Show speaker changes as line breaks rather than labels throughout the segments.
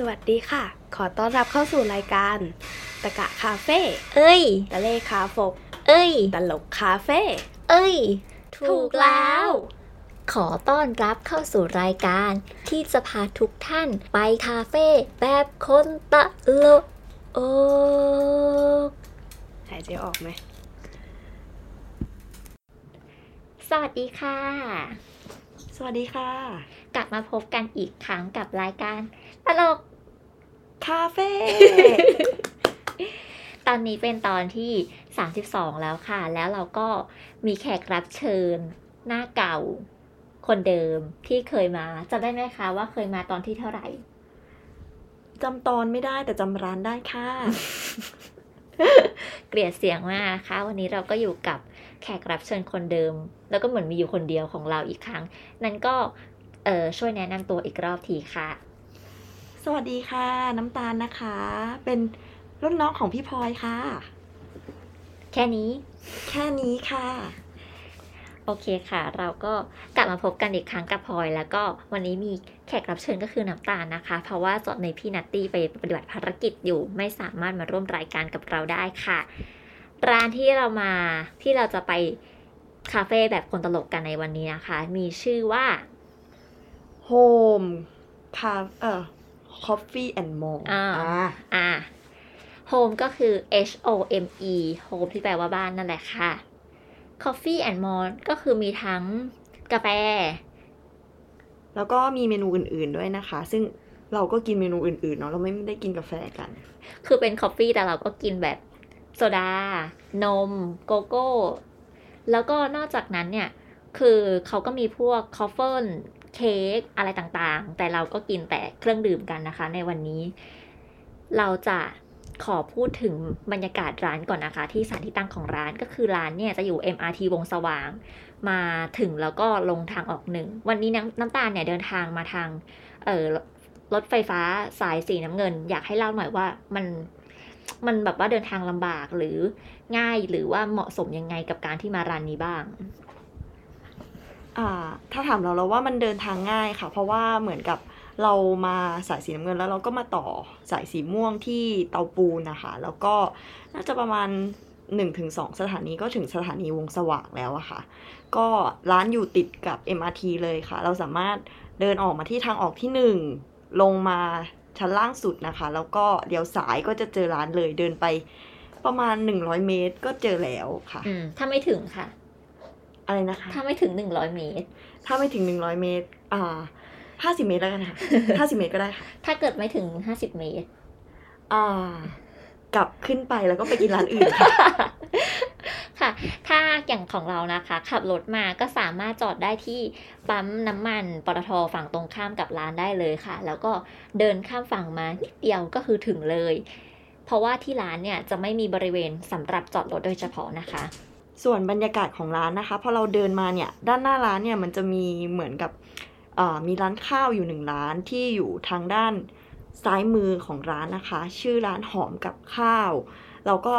สวัสดีค่ะ ขอต้อนรับเข้าสู่รายการ ตะกะคาเฟ่
เอ้ย
ตะเลคาฟก
เอ้ย
ตลกคาเฟ่
เอ้ย
ถูกแล้ว
ขอต้อนรับเข้าสู่รายการ ที่จะพาทุกท่านไปคาเฟ่แบบคนตลกโอก
หายใจออกไหม
สวัสดีค่ะ
สวัสดีค่ะ
กลับมาพบกันอีกครั้งกับรายการตลก
คาเฟ่
ตอนนี้เป็นตอนที่ 32 แล้วค่ะ แล้วเราก็มีแขกรับเชิญหน้าเก่า คนเดิมที่เคยมาจำได้ไหมคะว่าเคยมาตอนที่เท่าไหร่
จำตอนไม่ได้แต่จำร้านได้ค่ะ
เกลียดเสียงมากนะคะ วันนี้เราก็อยู่กับแขกรับเชิญคนเดิม แล้วก็เหมือนมีอยู่คนเดียวของเราอีกครั้ง นั้นก็เออช่วยแนะนำตัวอีกรอบทีค่ะ
ส วัสดีค่ะ น้ำตาลนะคะ เป็นรุ่นน้องของพี่พลอยค่ะ
แค่นี้
แค่นี้ค่ะ
โอเคค่ะ เราก็กลับมาพบกันอีกครั้งกับพลอย แล้วก็วันนี้มีแขกรับเชิญก็คือน้ำตาลนะคะ เพราะว่าตอนในพี่นัตตี้ไปปฏิบัติภารกิจอยู่ไม่สามารถมาร่วมรายการกับเราได้ค่ะ ร้านที่เรามาที่เราจะไปคาเฟ่แบบคนตลกกันในวันนี้นะคะ มีชื่อว่า
Home คาเอ่อ Coffee and More
อ่าอ่า home ก็คือ H O M E home ที่แปลว่าบ้านนั่นแหละค่ะ coffee and more ก็คือมีทั้งกาแฟ
แล้วก็มีเมนูอื่นๆด้วยนะคะ ซึ่งเราก็กินเมนูอื่นๆเนาะเราไม่ได้กินกาแฟกัน
คือเป็น coffee แต่เราก็กินแบบโซดา นม โกโก้ แล้วก็นอกจากนั้นเนี่ย คือเขาก็มีพวกคอฟเฟิล เค้กอะไรต่างๆ แต่เราก็กินแต่เครื่องดื่มกันนะคะ ในวันนี้ เราจะขอพูดถึงบรรยากาศร้านก่อนนะคะ ที่สถานที่ตั้งของร้านก็คือร้านเนี่ยจะอยู่ MRT วงศ์สว่าง มาถึงแล้วก็ลงทางออกหนึ่ง วันนี้น้ำน้ำตาลเนี่ยเดินทางมาทางเออรถไฟฟ้าสายสีน้ำเงิน อยากให้เล่าหน่อยว่ามันมันแบบว่าเดินทางลำบากหรือง่ายหรือว่าเหมาะสมยังไงกับการที่มาร้านนี้บ้าง
ถ้าถามเราเราว่ามันเดินทางง่ายค่ะ เพราะว่าเหมือนกับเรามาสายสีน้ำเงินแล้วเราก็มาต่อสายสีม่วงที่เตาปูนนะคะ แล้วก็น่าจะประมาณ 1-2 สถานีก็ถึงสถานีวงสว่างแล้วอะค่ะ ก็ร้านอยู่ติดกับ MRT เลยค่ะ เราสามารถเดินออกมาที่ทางออกที่ 1 ลงมาชั้นล่างสุดนะคะ แล้วก็เดี๋ยวสายก็จะเจอร้านเลยเดินไปประมาณ 100 เมตรก็เจอแล้วค่ะ
ถ้าไม่ถึงค่ะ
อะไรนะคะ
ถ้าไม่ถึงหนึ่งร้อยเมตร
ถ้าไม่ถึงหนึ่งร้อยเมตร อ่าห้าสิบเมตรแล้วกันค่ะห้าสิบเมตรก็ได้ค่ะ
ถ้าเกิดไม่ถึงห้าสิบเมตร
อ่ากลับขึ้นไปแล้วก็ไปกินร้านอื่นค่ะ
ค่ะ ถ้าอย่างของเรานะคะ ขับรถมาก็สามารถจอดได้ที่ปั๊มน้ำมันปตทฝั่งตรงข้ามกับร้านได้เลยค่ะ แล้วก็เดินข้ามฝั่งมานิดเดียวก็คือถึงเลย เพราะว่าที่ร้านเนี่ยจะไม่มีบริเวณสำหรับจอดรถโดยเฉพาะนะคะ
ส่วนบรรยากาศของร้านนะคะพอเราเดินมาเนี่ยด้านหน้าร้านเนี่ยมันจะมีเหมือนกับอ่ามีร้านข้าวอยู่หนึ่งร้านที่อยู่ทางด้านซ้ายมือของร้านนะคะ ชื่อร้านหอมกับข้าว เราก็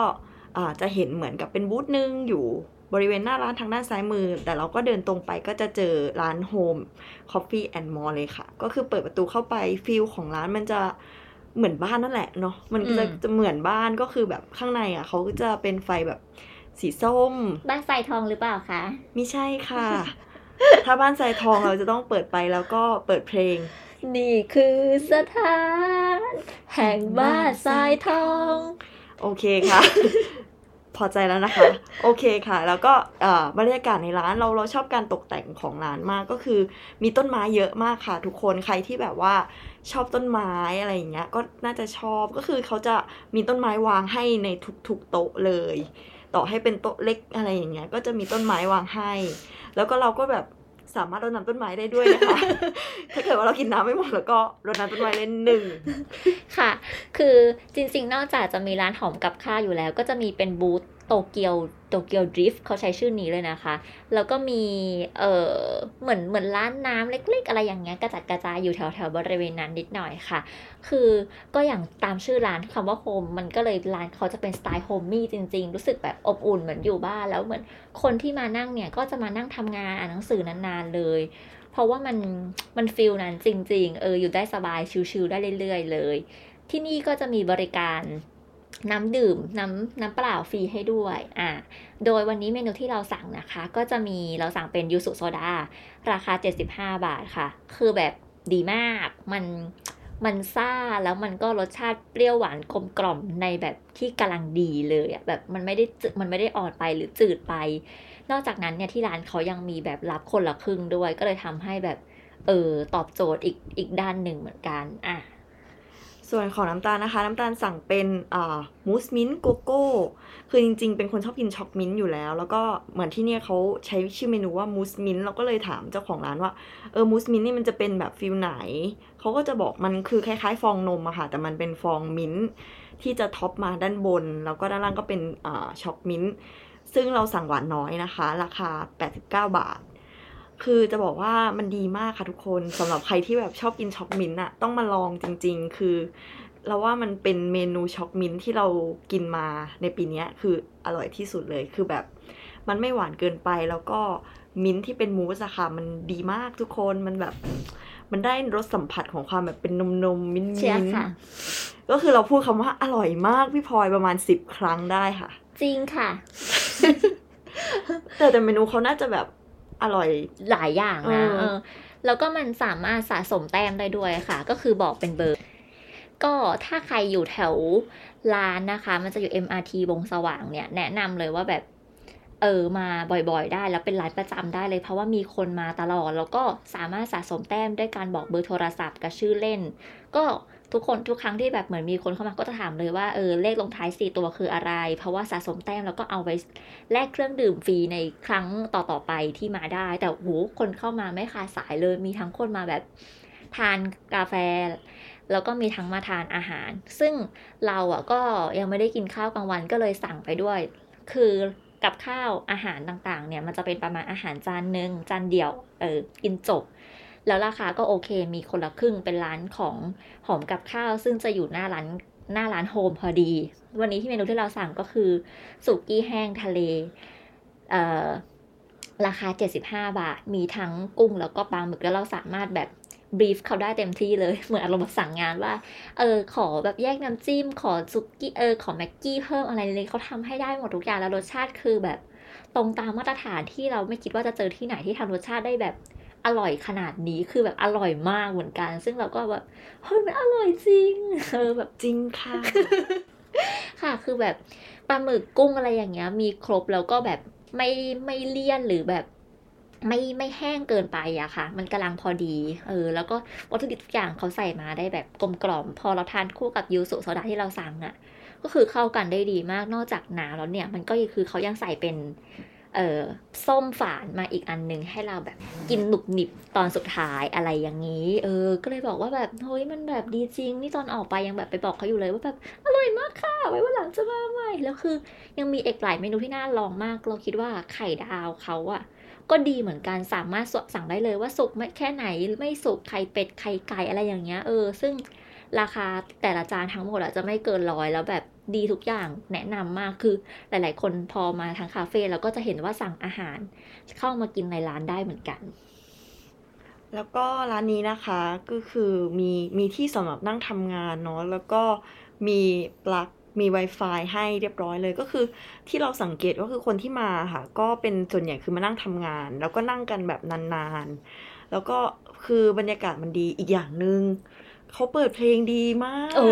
อ่าจะเห็นเหมือนกับเป็นบูธหนึงอยู่บริเวณหน้าร้านทางด้านซ้ายมือ แต่เราก็เดินตรงไปก็จะเจอร้าน Home Coffee and More เลยค่ะ ก็คือเปิดประตูเข้าไปฟิลของร้านมันจะเหมือนบ้านนั่นแหละเนาะมันก็จะ
อืม
จะเหมือนบ้านก็คือแบบข้างในอะเขาก็จะเป็นไฟแบบ สีส้ม
บ้านทรายทองหรือเปล่าคะ
ไม่ใช่ค่ะ ถ้าบ้านทรายทองเราจะต้องเปิดไปแล้วก็เปิดเพลง
นี่คือสถาน แห่งบ้านทรายทอง
โอเคค่ะ พอใจแล้วนะคะ โอเคค่ะ แล้วก็เอ่อบรรยากาศในร้านเราเราชอบการตกแต่งของร้านมากก็คือ มีต้นไม้เยอะมากค่ะ ทุกคนใครที่แบบว่าชอบต้นไม้อะไรอย่างเงี้ย ก็น่าจะชอบก็คือเขาจะมีต้นไม้วางให้ในทุกๆโต๊ะเลย ต่อให้เป็นโต๊ะเล็กอะไรอย่างเงี้ย ก็จะมีต้นไม้วางให้ แล้วก็เราก็แบบสามารถรดน้ำต้นไม้ได้ด้วยนะคะ ถ้าเกิดว่าเรากินน้ำไม่หมดแล้วก็รดน้ำต้นไม้เล่นหนึ่ง
ค่ะ คือจริงๆ นอกจากจะมีร้านหอมกับข้าวอยู่แล้ว ก็จะมีเป็นบูธ โตเกียวโตเกียวดริฟต์เขาใช้ชื่อนี้เลยนะคะ แล้วก็มีเออเหมือนเหมือนร้านน้ำเล็ก ๆ อะไรอย่างเงี้ยกระจัดกระจายอยู่แถวๆบริเวณนั้นนิดหน่อยค่ะ คือก็อย่างตามชื่อร้านคำว่าโฮมมันก็เลยร้านเขาจะเป็นสไตล์โฮมมี่จริง ๆ รู้สึกแบบอบอุ่นเหมือนอยู่บ้านแล้วเหมือนคนที่มานั่งเนี่ยก็จะมานั่งทำงานอ่านหนังสือนานๆเลย เพราะว่ามันมัน feel นั้นจริง ๆ เอออยู่ได้สบาย chill ๆได้เรื่อยๆเลย ที่นี่ก็จะมีบริการ น้ำดื่มน้ำน้ำเปล่าฟรีให้ด้วยอ่าโดยวันนี้เมนูที่เราสั่งนะคะ ก็จะมีเราสั่งเป็นยูซุโซดาราคา 75 บาทค่ะ คือแบบดีมาก มันมันซ่าแล้วมันก็รสชาติเปรี้ยวหวานกลมกล่อมในแบบที่กำลังดีเลยอะแบบมันไม่ได้จืดมันไม่ได้อ่อนไปหรือจืดไป นอกจากนั้นเนี่ยที่ร้านเขายังมีแบบรับคนละครึ่งด้วย ก็เลยทำให้แบบเออตอบโจทย์อีกอีกด้านหนึ่งเหมือนกันอะ
ส่วนของน้ำตาลนะคะ น้ำตาลสั่งเป็นมูสมิ้นท์โกโก้คือจริงๆ เป็นคนชอบกินช็อกมิ้นท์อยู่แล้ว แล้วก็เหมือนที่เนี่ยเขาใช้ชื่อเมนูว่ามูสมิ้นท์เราก็เลยถามเจ้าของร้านว่าเออมูสมิ้นท์นี่มันจะเป็นแบบ feel ไหน เขาก็จะบอกมันคือคล้ายๆ ฟองนมอะค่ะ แต่มันเป็นฟองมิ้นท์ที่จะ top มาด้านบน แล้วก็ด้านล่างก็เป็นช็อกมิ้นท์ซึ่งเราสั่งหวานน้อยนะคะ ราคา 89 บาท คือจะบอกว่ามันดีมากค่ะทุกคนสำหรับใครที่แบบชอบกินช็อกมิ้นท์อะต้องมาลองจริง ๆ คือ เราว่ามันเป็นเมนูช็อกมิ้นท์ที่เรากินมาในปีเนี้ยคืออร่อยที่สุดเลยคือแบบ มันไม่หวานเกินไปแล้วก็มิ้นท์ที่เป็นมูสอะค่ะมันดีมากทุกคนมันแบบมันได้รสสัมผัสของความแบบเป็นนมนมๆมิ้นท์
เชียร์ค่ะ
ก็คือเราพูดคำว่าอร่อยมากพี่พลอยประมาณสิบครั้งได้ค่ะ
จริงค่ะ
แต่แต่เมนูเขาน่าจะแบบ อร่อย
หลายอย่างนะ
เออ
เออแล้วก็มันสามารถสะสมแต้มได้ด้วยค่ะ ก็คือบอกเป็นเบอร์ ก็ถ้าใครอยู่แถวร้านนะคะ มันจะอยู่ MRT วงสว่างเนี่ย แนะนำเลยว่าแบบเออมาบ่อยๆ ได้แล้วเป็นร้านประจำได้เลยเพราะว่ามีคนมาตลอด แล้วก็สามารถสะสมแต้มด้วยการบอกเบอร์โทรศัพท์กับชื่อเล่น ก็ ทุกคนทุกครั้งที่แบบเหมือนมีคนเข้ามาก็จะถามเลยว่าเออเลขลงท้ายสี่ตัวคืออะไร เพราะว่าสะสมแต้มแล้วก็เอาไปแลกเครื่องดื่มฟรีในครั้งต่อๆไปที่มาได้ แต่โหคนเข้ามาไม่ขาดสายเลยมีทั้งคนมาแบบทานกาแฟ แล้วก็มีทั้งมาทานอาหาร ซึ่งเราอะก็ยังไม่ได้กินข้าวกลางวันก็เลยสั่งไปด้วย คือกับข้าวอาหารต่างๆ เนี่ยมันจะเป็นประมาณอาหารจานหนึ่งจานเดียวเออกินจบ แล้วราคาก็โอเค มีคนละครึ่งเป็นร้านของหอมกับข้าว ซึ่งจะอยู่หน้าร้านหน้าร้านโฮมพอดี วันนี้ที่เมนูที่เราสั่งก็คือสุกี้แห้งทะเลเอ่อราคา 75 บาท มีทั้งกุ้งแล้วก็ปลาหมึกแล้วเราสามารถแบบบรีฟเขาได้เต็มที่เลย เหมือนอารมณ์สั่งงานว่า เออ ขอแบบแยกน้ำจิ้ม ขอซุกี้ เออ ขอแม็กกี้เพิ่มอะไรเลยเขาทำให้ได้หมดทุกอย่าง แล้วรสชาติคือแบบ ตรงตามมาตรฐานที่เราไม่คิดว่าจะเจอที่ไหนที่ทำรสชาติได้แบบ อร่อยขนาดนี้คือแบบอร่อยมากเหมือนกัน ซึ่งเราก็แบบเฮ้ยมันอร่อยจริงเออแบบ
จริงค่ะ
ค่ะคือแบบปลาหมึกกุ้งอะไรอย่างเงี้ย มีครบแล้วก็แบบไม่ไม่เลี่ยนหรือแบบไม่ไม่แห้งเกินไปอะค่ะ มันกำลังพอดี เออ แล้วก็วัตถุดิบทุกอย่างเขาใส่มาได้แบบกลมกล่อม พอเราทานคู่กับยูสุโซดาที่เราสั่งอะก็คือเข้ากันได้ดีมาก นอกจากน้ำแล้วเนี่ย มันก็คือเขายังใส่เป็น เออส้มฝานมาอีกอันหนึ่งให้เราแบบกินหนุบหนิบตอนสุดท้ายอะไรอย่างนี้ เออ ก็เลยบอกว่าแบบเฮ้ยมันแบบดีจริง นี่ตอนออกไปยังแบบไปบอกเขาอยู่เลยว่าแบบอร่อยมากค่ะ ไว้วันหลังจะมาใหม่แล้วคือ ยังมีเอกหลายเมนูที่น่าลองมาก เราคิดว่าไข่ดาวเขาอะก็ดีเหมือนกันสามารถสั่งได้เลยว่าสุกไม่แค่ไหนไม่สุกไข่เป็ดไข่ไก่อะไรอย่างเงี้ยเออ ซึ่งราคาแต่ละจานทั้งหมดอะจะไม่เกินร้อยแล้วแบบ ดีทุกอย่างแนะนำมากคือหลาย ๆ คนพอมาทางคาเฟ่แล้วก็จะเห็นว่าสั่งอาหาร เข้ามากินในร้านได้เหมือนกัน
แล้วก็ร้านนี้นะคะก็คือมีมีที่สำหรับนั่งทำงานเนาะแล้วก็มีปลั๊กมี Wi-Fi ให้เรียบร้อยเลยก็คือที่เราสังเกตก็คือคนที่มาค่ะ ก็เป็นส่วนใหญ่คือมานั่งทำงาน แล้วก็นั่งกันแบบนานๆ แล้วก็คือบรรยากาศมันดีอีกอย่างหนึ่ง เขาเปิดเพลงดีมาก
โอ้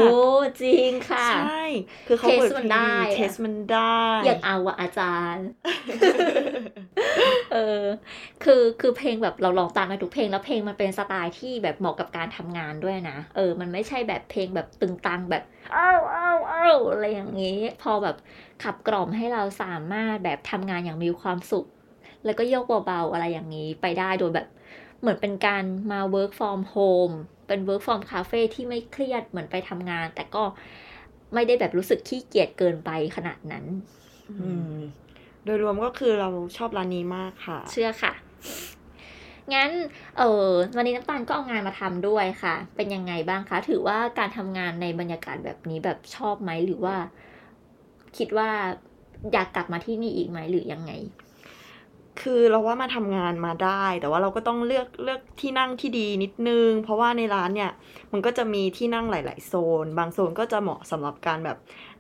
จริงค่ะ
ใช่ คือเขาเปิด
เทส
เพ
มั
ล
น
ง
ได้
ดี
อะ
เทสมันได้
อย่างเอาอะอาจารย์ เออ คือคือเพลงแบบเราลองตามมาทุกเพลงแล้วเพลงมันเป็นสไตล์ที่แบบเหมาะกับการทำงานด้วยนะ เออ มันไม่ใช่แบบเพลงแบบตึงตังแบบอ้าวอ้าวอ้าวอะไรอย่างนี้ พอแบบขับกล่อมให้เราสามารถแบบทำงานอย่างมีความสุข แล้วก็โยกเบาๆอะไรอย่างนี้ไปได้โดยแบบเหมือนเป็นการมา work from home เป็น work from cafe ที่ไม่เครียดเหมือนไปทำงาน แต่ก็ไม่ได้แบบรู้สึกขี้เกียจเกินไปขนาดนั้น
อืมโดยรวมก็คือเราชอบร้านนี้มากค่ะ
เชื่อค่ะ งั้น เออวันนี้น้ำตาลก็เอางานมาทำด้วยค่ะ เป็นยังไงบ้างคะ ถือว่าการทำงานในบรรยากาศแบบนี้แบบชอบไหมหรือว่า คิดว่าอยากกลับมาที่นี่อีกไหมหรือยังไง
คือเราว่ามาทำงานมาได้ แต่ว่าเราก็ต้องเลือกเลือกที่นั่งที่ดีนิดนึง เพราะว่าในร้านเนี่ยมันก็จะมีที่นั่งหลาย ๆ โซน บางโซนก็จะเหมาะสำหรับการแบบ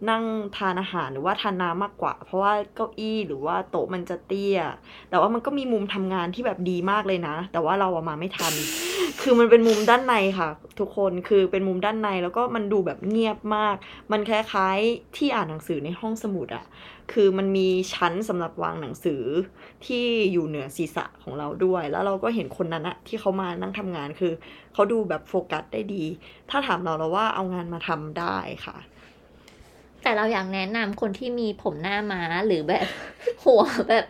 นั่งทานอาหารหรือว่าทานน้ำมากกว่า เพราะว่าเก้าอี้หรือว่าโต๊ะมันจะเตี้ย แต่ว่ามันก็มีมุมทำงานที่แบบดีมากเลยนะ แต่ว่าเราอะมาไม่ทัน คือมันเป็นมุมด้านในค่ะ ทุกคนคือเป็นมุมด้านในแล้วก็มันดูแบบเงียบมาก มันคล้ายๆที่อ่านหนังสือในห้องสมุดอะ คือมันมีชั้นสำหรับวางหนังสือที่อยู่เหนือศีรษะของเราด้วย แล้วเราก็เห็นคนนั้นอะที่เขามานั่งทำงานคือเขาดูแบบโฟกัสได้ดี ถ้าถามเราเราว่าเอางานมาทำได้ค่ะ
แต่เราอยากแนะนำคนที่มีผมหน้าม้าหรือแบบหัวแบบ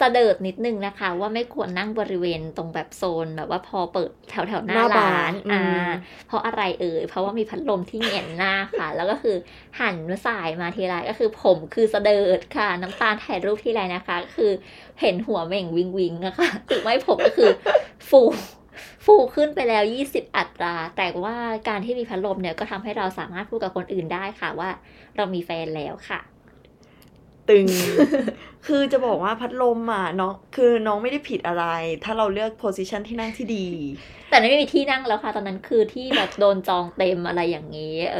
สดิร์ดนิดนึงนะคะ ว่าไม่ควรนั่งบริเวณตรงแบบโซนแบบว่าพอเปิดแถวแถวๆหน้า
หน้าบา
ร้าน
ร์
อ่า
อืม
เพราะอะไรเอ่ยเพราะว่ามีพัดลมที่เหงียนหน้าค่ะ แล้วก็คือหันสายมาทีไรก็คือผมคือเสดิร์ดค่ะน้ำตาลถ่ายรูปที่ไรนะคะก็คือเห็นหัวเหม่งวิงวิงอะค่ะหรือไม่ผมก็คือฟูฟูขึ้นไปแล้ว 20 อัตรา แต่ว่าการที่มีพัดลมเนี่ยก็ทำให้เราสามารถพูดกับคนอื่นได้ค่ะว่า เรามีแฟนแล้วค่ะ
ตึง คือจะบอกว่าพัดลมอะน้องคือน้องไม่ได้ผิดอะไร ถ้าเราเลือก position ที่นั่งที่ดี
แต่ไม่มีที่นั่งแล้วค่ะ ตอนนั้นคือที่แบบโดนจองเต็มอะไรอย่างนี้ เอ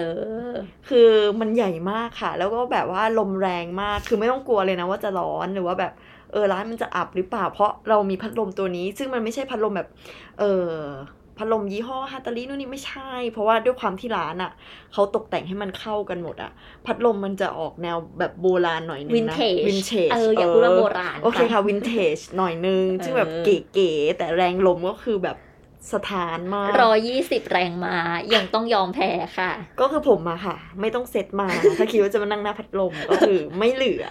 อ
คือมันใหญ่มากค่ะ แล้วก็แบบว่าลมแรงมาก คือไม่ต้องกลัวเลยนะว่าจะร้อนหรือว่าแบบเออร้านมันจะอับหรือเปล่า เพราะเรามีพัดลมตัวนี้ ซึ่งมันไม่ใช่พัดลมแบบ เออ พัดลมยี่ห้อฮาตาลีนู่นนี่ไม่ใช่ เพราะว่าด้วยความที่ร้านอะเขาตกแต่งให้มันเข้ากันหมดอะ พัดลมมันจะออกแนวแบบโบราณหน่อยนึงนะ
Vintage
vintage เอ
ออย่าพูดว่าโบราณ
โอเคค่ะวินเทจหน่อยนึงซึ่งแบบ
เออ
เก๋ๆแต่แรงลมก็คือแบบสะท้านมาก
ร้อยยี่สิบแรงม้ายังต้องยอมแพ้ค่ะ
ก็คือผมมาค่ะ ไม่ต้องเซตมา ถ้าคิดว่าจะมานั่งหน้าพัดลมก็คือไม่เหลือ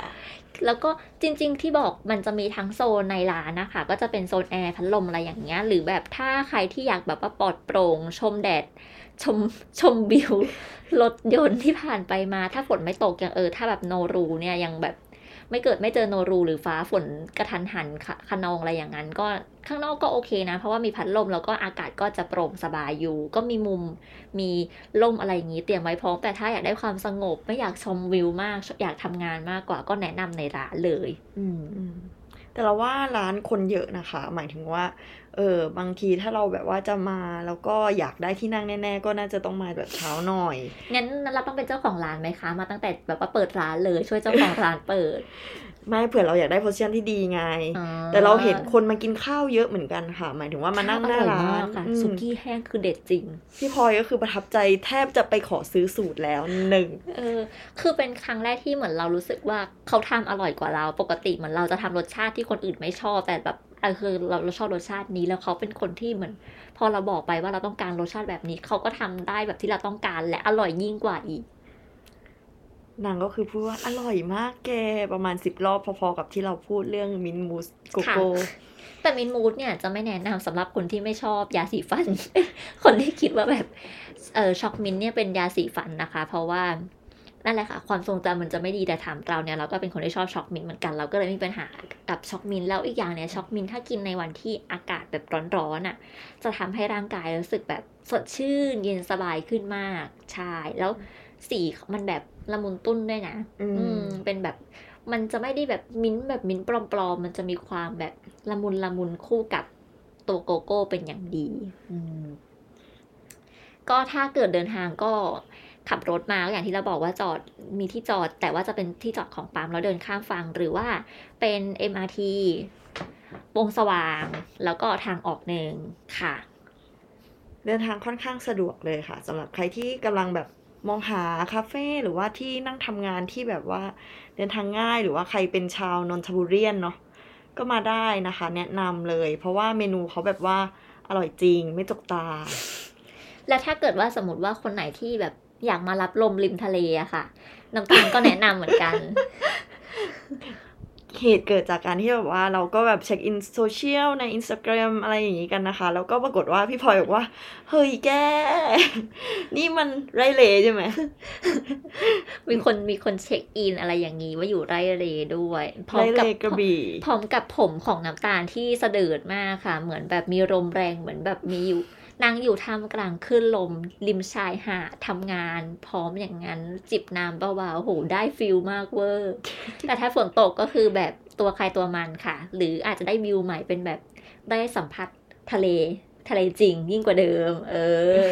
แล้วก็จริง ๆ ที่บอกมันจะมีทั้งโซนในร้านนะคะ ก็จะเป็นโซนแอร์พัดลมอะไรอย่างเงี้ย หรือแบบถ้าใครที่อยากแบบว่าปลอดโปร่ง ชมแดด ชมชมวิวรถยนต์ที่ผ่านไปมา ถ้าฝนไม่ตกอย่างเออ ถ้าแบบโนรูเนี่ยยังแบบ ไม่เกิดไม่เจอโนรูหรือฟ้าฝนกระทันหันคะนองอะไรอย่างนั้น ก็ข้างนอกก็โอเคนะ เพราะว่ามีพัดลมแล้วก็อากาศก็จะโปร่งสบายอยู่ ก็มีมุมมีล่มอะไรอย่างนี้เตรียมไว้พร้อมแต่ถ้าอยากได้ความสงบ ไม่อยากชมวิวมาก อยากทำงานมากกว่าก็แนะนำในร้านเลย อืม
แต่เราว่าร้านคนเยอะนะคะ หมายถึงว่า เออบางทีถ้าเราแบบว่าจะมาแล้วก็อยากได้ที่นั่งแน่ ๆ ก็น่าจะต้องมาแบบเช้าหน่อย
งั้นเราต้องเป็นเจ้าของร้านไหมคะ มาตั้งแต่แบบว่าเปิดร้านเลยช่วยเจ้าของร้านเปิด
ไม่เผื่อเราอยากได้โพสชั่นที่ดีไง
อ๋อ
แต่เราเห็นคนมากินข้าวเยอะเหมือนกันค่ะ หมายถึงว่ามานั่งหน้าร้า
ข้วออย
น
มกค่ะ
อืม
สุกี้แห้งคือเด็ดจริง
พี่พลอยก็คือประทับใจแทบจะไปขอซื้อสูตรแล้วหนึ่ง
เออ คือเป็นครั้งแรกที่เหมือนเรารู้สึกว่าเขาทำอร่อยกว่าเรา ปกติเหมือนเราจะทำรสชาติที่คนอื่นไม่ชอบแต่แบบ เออคือเราเราชอบรสชาตินี้แล้วเขาเป็นคนที่เหมือน พอเราบอกไปว่าเราต้องการรสชาติแบบนี้เขาก็ทำได้แบบที่เราต้องการและอร่อยยิ่งกว่าอีก
นางก็คือพูดว่าอร่อยมากแกประมาณสิบรอบพอๆกับที่เราพูดเรื่องมิ้นท์มูสโกโก้
แต่มิ้นท์มูสเนี่ยจะไม่แนะนำสำหรับคนที่ไม่ชอบยาสีฟัน คนที่คิดว่าแบบเออช็อกมิ้นท์เนี่ยเป็นยาสีฟันนะคะ เพราะว่า นั่นแหละค่ะ ความทรงจำมันจะไม่ดีแต่ถามเราเนี่ยเราก็เป็นคนที่ชอบช็อกมิ้นท์เหมือนกันเราก็เลยมีปัญหากับช็อกมิ้นท์แล้วอีกอย่างเนี่ยช็อกมิ้นท์ถ้ากินในวันที่อากาศแบบร้อนๆอะจะทำให้ร่างกายรู้สึกแบบสดชื่น เย็นสบายขึ้นมากใช่แล้วสีมันแบบละมุนตุ้นด้วยนะ
อื
อื
ม
มเป็นแบบมันจะไม่ได้แบบมิ้นท์แบบมิ้นท์ปลอมๆ มันจะมีความแบบละมุนละมุนคู่กับตัวโกโก้เป็นอย่างดีอืมก็ถ้าเกิดเดินทางก็ ขับรถมาก็อย่างที่เราบอกว่าจอดมีที่จอด แต่ว่าจะเป็นที่จอดของปั๊มแล้วเดินข้ามฝั่งหรือว่าเป็น MRT วงสว่าง แล้วก็ทางออกหนึ่งค่ะ
เดินทางค่อนข้างสะดวกเลยค่ะสำหรับใครที่กำลังแบบมองหาคาเฟ่หรือว่าที่นั่งทำงานที่แบบว่าเดินทางง่ายหรือว่าใครเป็นชาวนนทบุรีเนาะก็มาได้นะคะ แนะนำเลย เพราะว่าเมนูเขาแบบว่าอร่อยจริงไม่จกตา
และถ้าเกิดว่าสมมติว่าคนไหนที่แบบ อยากมารับลมริมทะเลอะค่ะ น้ำตาลก็แนะนำเหมือนกัน
เหตุเกิดจากการที่แบบว่าเราก็แบบเช็คอินโซเชียลใน Instagram อะไรอย่างนี้กันนะคะ แล้วก็ปรากฏว่าพี่พลอยบอกว่า เฮ้ยแก นี่มันไรเลใช่ไหม
มีคนมีคนเช็คอินอะไรอย่างนี้ว่าอยู่ไรเรด้วยพร้อ
ไร
ม
เล
กับ
กระบี่
พร้อมกับผมของน้ำตาลที่เสดิร์ดมากค่ะ เหมือนแบบมีลมแรงเหมือนแบบมีอยู่ นางอยู่ท่ามกลางคลื่นลม ริมชายหาดทำงาน พร้อมอย่างนั้น จิบน้ำเบาๆโหได้ฟิลมากเวอร์ แต่ถ้าฝนตกก็คือแบบตัวใครตัวมันค่ะ หรืออาจจะได้วิวใหม่เป็นแบบได้สัมผัสทะเลทะเลจริงยิ่งกว่าเดิม เออ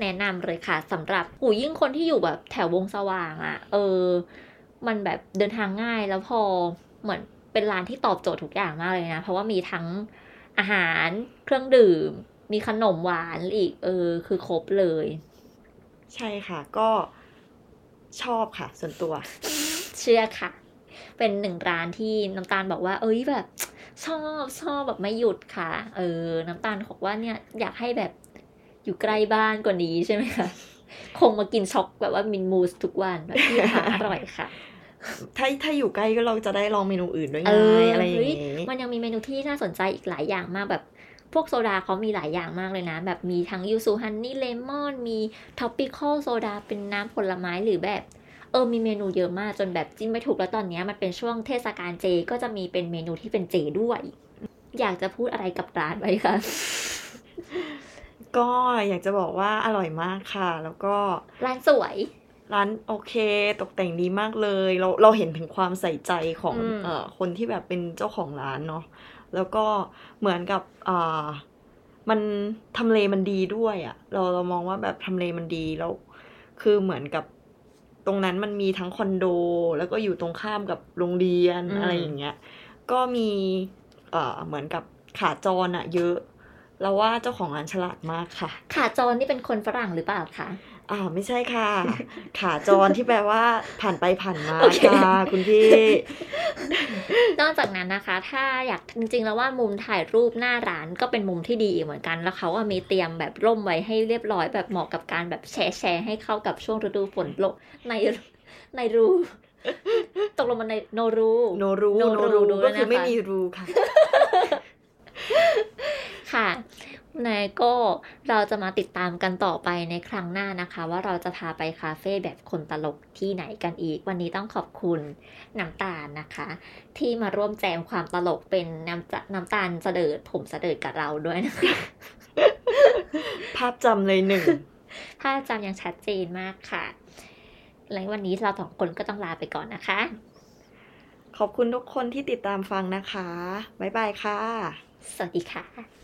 แนะนำเลยค่ะสำหรับหูยิ่งคนที่อยู่แบบแถววงสว่างอะ่ะ เออ มันแบบเดินทางง่ายแล้วพอเหมือนเป็นร้านที่ตอบโจทย์ทุกอย่างมากเลยนะ เพราะว่ามีทั้งอาหารเครื่องดื่ม มีขนมหวานอีก เออ คือครบเลย
ใช่ค่ะ ก็ชอบค่ะ ส่วนตัว
เชื่อค่ะ เป็นหนึ่งร้านที่น้ำตาลบอกว่า เอ้ยแบบ ชอบชอบแบบไม่หยุดค่ะ เออ น้ำตาลบอกว่าเนี่ยอยากให้แบบอยู่ใกล้บ้านกว่านี้ใช่ไหมคะคงมากินช็อกแบบว่ามินมูสทุกวันแบบที่ค่ะอร่อยค่ะ
ถ้าถ้าอยู่ใกล้ก็เราจะได้ลองเมนูอื่นด้วยไง
เอออ
อะไรอย่าง
เฮ้ย
นี้
มันยังมีเมนูที่น่าสนใจอีกหลายอย่างมากแบบ พวกโซดาเขามีหลายอย่างมากเลยนะ แบบมีทั้ง yuzu honey lemon มี tropical soda เป็นน้ำผลไม้หรือแบบเออมีเมนูเยอะมากจนแบบจิ้มไม่ถูกแล้วตอนเนี้ยมันเป็นช่วงเทศกาลเจก็จะมีเป็นเมนูที่เป็นเจด้วย อยากจะพูดอะไรกับร้านไหมคะ
ก็อยากจะบอกว่าอร่อยมากค่ะ แล้วก็
ร้านสวย
ร้านโอเค ตกแต่งดีมากเลย เราเราเห็นถึงความใส่ใจของ
อืม
เอ่อคนที่แบบเป็นเจ้าของร้านเนาะ แล้วก็เหมือนกับอ่ามันทำเลมันดีด้วยอะ่ะ เราเรามองว่าแบบทำเลมันดีแล้ว คือเหมือนกับตรงนั้นมันมีทั้งคอนโด แล้วก็อยู่ตรงข้ามกับโรงเรียน
อืม
อะไรอย่างเงี้ย ก็มีเอ่อเหมือนกับขาจรอะเยอะ เราว่าเจ้าของร้านฉลาดมากค่ะ
ขาจรนี่เป็นคนฝรั่งหรือเปล่าคะ
อ่าไม่ใช่ค่ะ ขาจรที่แปลว่าผ่านไปผ่านมา
โอเค
ค่ะคุณพี่
นอกจากนั้นนะคะ ถ้าอยากจริงๆแล้วว่ามุมถ่ายรูปหน้าร้านก็เป็นมุมที่ดีอีกเหมือนกัน แล้วเขาอะมีเตรียมแบบร่มไว้ให้เรียบร้อยแบบเหมาะกับการแบบแชร์แชร์ให้เข้ากับช่วงฤดูฝนลงในในรูตกลงมันในโนรู
โนรู
โน
โน
รู
รู
ด้
ก็
วยนะคะ
คือไม่มีรูค่ะ
ค่ะ นายก็เราจะมาติดตามกันต่อไปในครั้งหน้านะคะ ว่าเราจะพาไปคาเฟ่แบบคนตลกที่ไหนกันอีก วันนี้ต้องขอบคุณน้ำตาลนะคะ ที่มาร่วมแจมความตลกเป็นน้ำจะน้ำตาลเสดิร์ดผมเสดิร์ดกับเราด้วยนะคะ
ภาพจำเลยหนึ่ง
ภาพจำยังชัดเจนมากค่ะ และวันนี้เราสองคนก็ต้องลาไปก่อนนะคะ
ขอบคุณทุกคนที่ติดตามฟังนะคะ บ๊ายบายค่ะ
สวัสดีค่ะ